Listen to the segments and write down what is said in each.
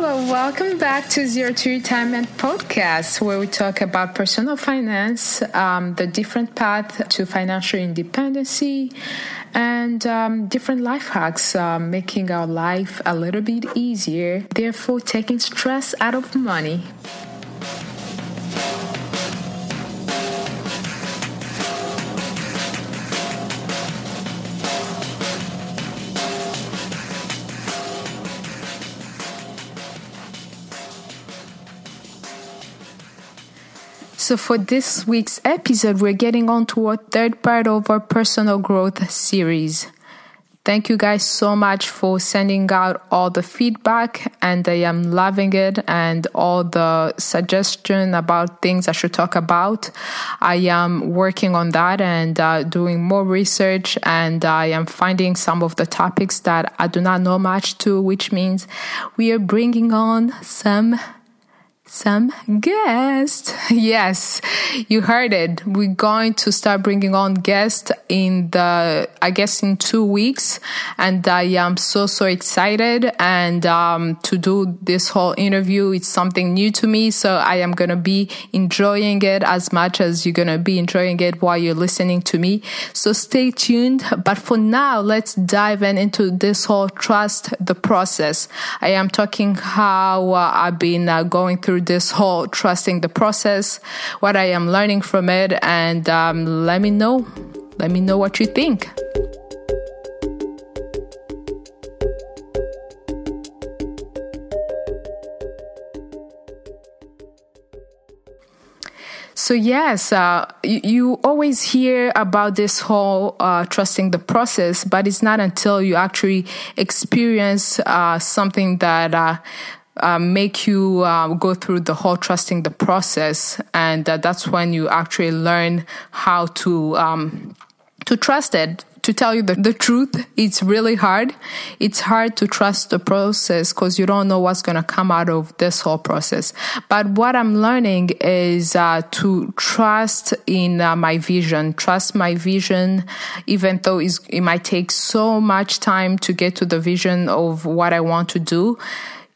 Hello, welcome back to Zero to Retirement podcast, where we talk about personal finance, um, the different path to financial independency, and um, different life hacks, uh, making our life a little bit easier, therefore taking stress out of money. So, for this week's episode, we're getting on to our third part of our personal growth series. Thank you guys so much for sending out all the feedback, and I am loving it, and all the suggestion about things I should talk about. I am working on that and uh, doing more research, and I am finding some of the topics that I do not know much to, which means we are bringing on some some guests. Yes, you heard it. We're going to start bringing on guests in the, I guess, in two weeks. And I am so, so excited. And um, to do this whole interview, it's something new to me. So I am going to be enjoying it as much as you're going to be enjoying it while you're listening to me. So stay tuned. But for now, let's dive in into this whole trust the process. I am talking how uh, I've been uh, going through this whole trusting the process, what I am learning from it, and um, let me know. Let me know what you think. So yes, uh, you, always hear about this whole uh, trusting the process, but it's not until you actually experience uh, something that uh, make you uh, go through the whole trusting the process, and uh, that's when you actually learn how to um, to trust it. To tell you the, the truth, it's really hard. It's hard to trust the process because you don't know what's going to come out of this whole process. But what I'm learning is uh, to trust in uh, my vision, trust my vision, even though it might take so much time to get to the vision of what I want to do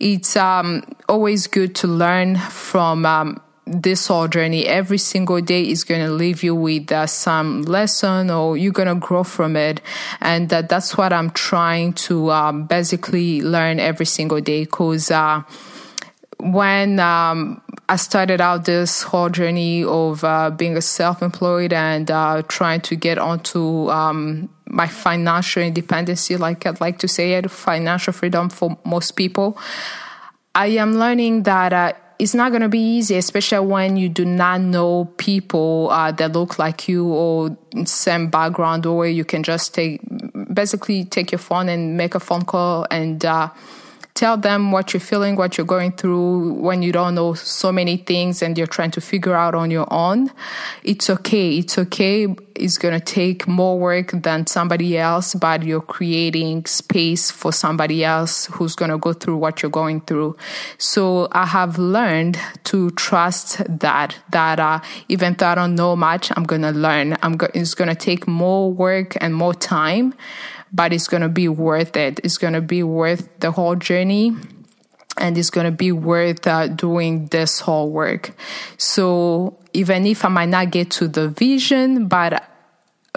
it's um, always good to learn from um, this whole journey. Every single day is going to leave you with uh, some lesson or you're going to grow from it. And uh, that's what I'm trying to um, basically learn every single day because uh, when um, I started out this whole journey of uh, being a self-employed and uh, trying to get onto um, my financial independence, like I'd like to say it, financial freedom for most people. I am learning that uh, it's not going to be easy, especially when you do not know people uh, that look like you or same background, or you can just take basically take your phone and make a phone call and. Uh, tell them what you're feeling, what you're going through when you don't know so many things and you're trying to figure out on your own. It's okay. It's okay. It's going to take more work than somebody else, but you're creating space for somebody else who's going to go through what you're going through. So I have learned to trust that, that, uh, even though I don't know much, I'm going to learn. I'm go- it's going to take more work and more time but it's going to be worth it. It's going to be worth the whole journey and it's going to be worth uh, doing this whole work. So even if I might not get to the vision, but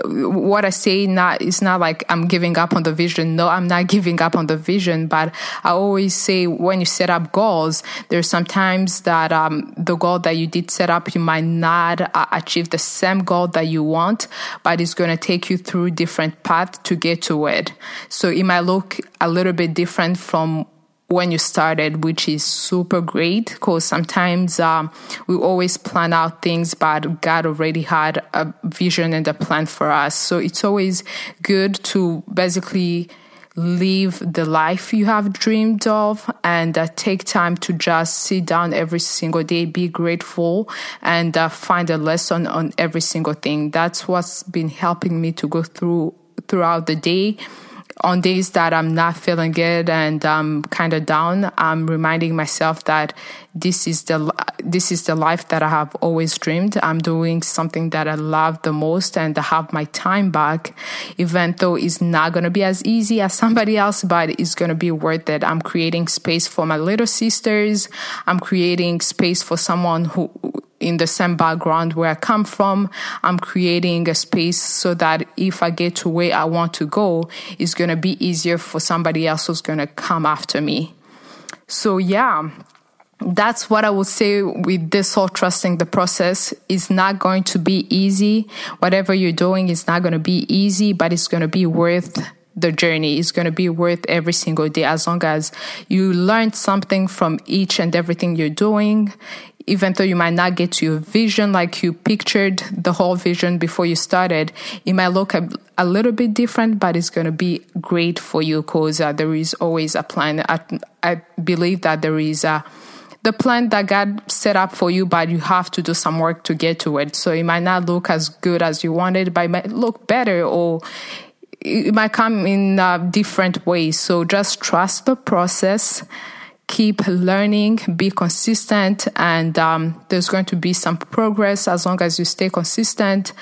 what I say not is not like I'm giving up on the vision. No, I'm not giving up on the vision. But I always say when you set up goals, there's sometimes that um, the goal that you did set up, you might not uh, achieve the same goal that you want, but it's going to take you through different paths to get to it. So it might look a little bit different from when you started, which is super great because sometimes um, we always plan out things, but God already had a vision and a plan for us. So it's always good to basically live the life you have dreamed of and uh, take time to just sit down every single day, be grateful, and uh, find a lesson on every single thing. That's what's been helping me to go through throughout the day on days that I'm not feeling good and I'm kind of down, I'm reminding myself that this is the this is the life that I have always dreamed. I'm doing something that I love the most and I have my time back, even though it's not going to be as easy as somebody else, but it's going to be worth it. I'm creating space for my little sisters. I'm creating space for someone who in the same background where I come from. I'm creating a space so that if I get to where I want to go, it's going to be easier for somebody else who's going to come after me. So, yeah, that's what I would say with this whole trusting the process. It's not going to be easy. Whatever you're doing is not going to be easy, but it's going to be worth the journey It's going to be worth every single day as long as you learn something from each and everything you're doing even though you might not get to your vision like you pictured the whole vision before you started, it might look a, a little bit different, but it's going to be great for you because uh, there is always a plan. I, I believe that there is a the plan that God set up for you, but you have to do some work to get to it. So it might not look as good as you wanted, but it might look better or it might come in uh, different ways. So just trust the process keep learning, be consistent, and um, there's going to be some progress as long as you stay consistent.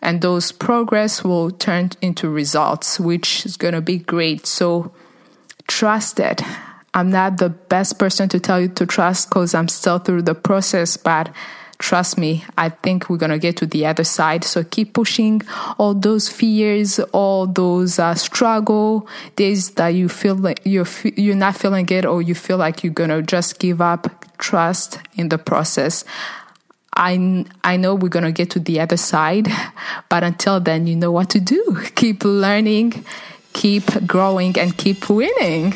And those progress will turn into results, which is going to be great. So trust it. I'm not the best person to tell you to trust because I'm still through the process, but trust me, I think we're going to get to the other side. So keep pushing all those fears, all those uh, struggle days that you feel like you're, you're not feeling good or you feel like you're going to just give up. Trust in the process. I, I know we're going to get to the other side, but until then, you know what to do. Keep learning, keep growing, and keep winning.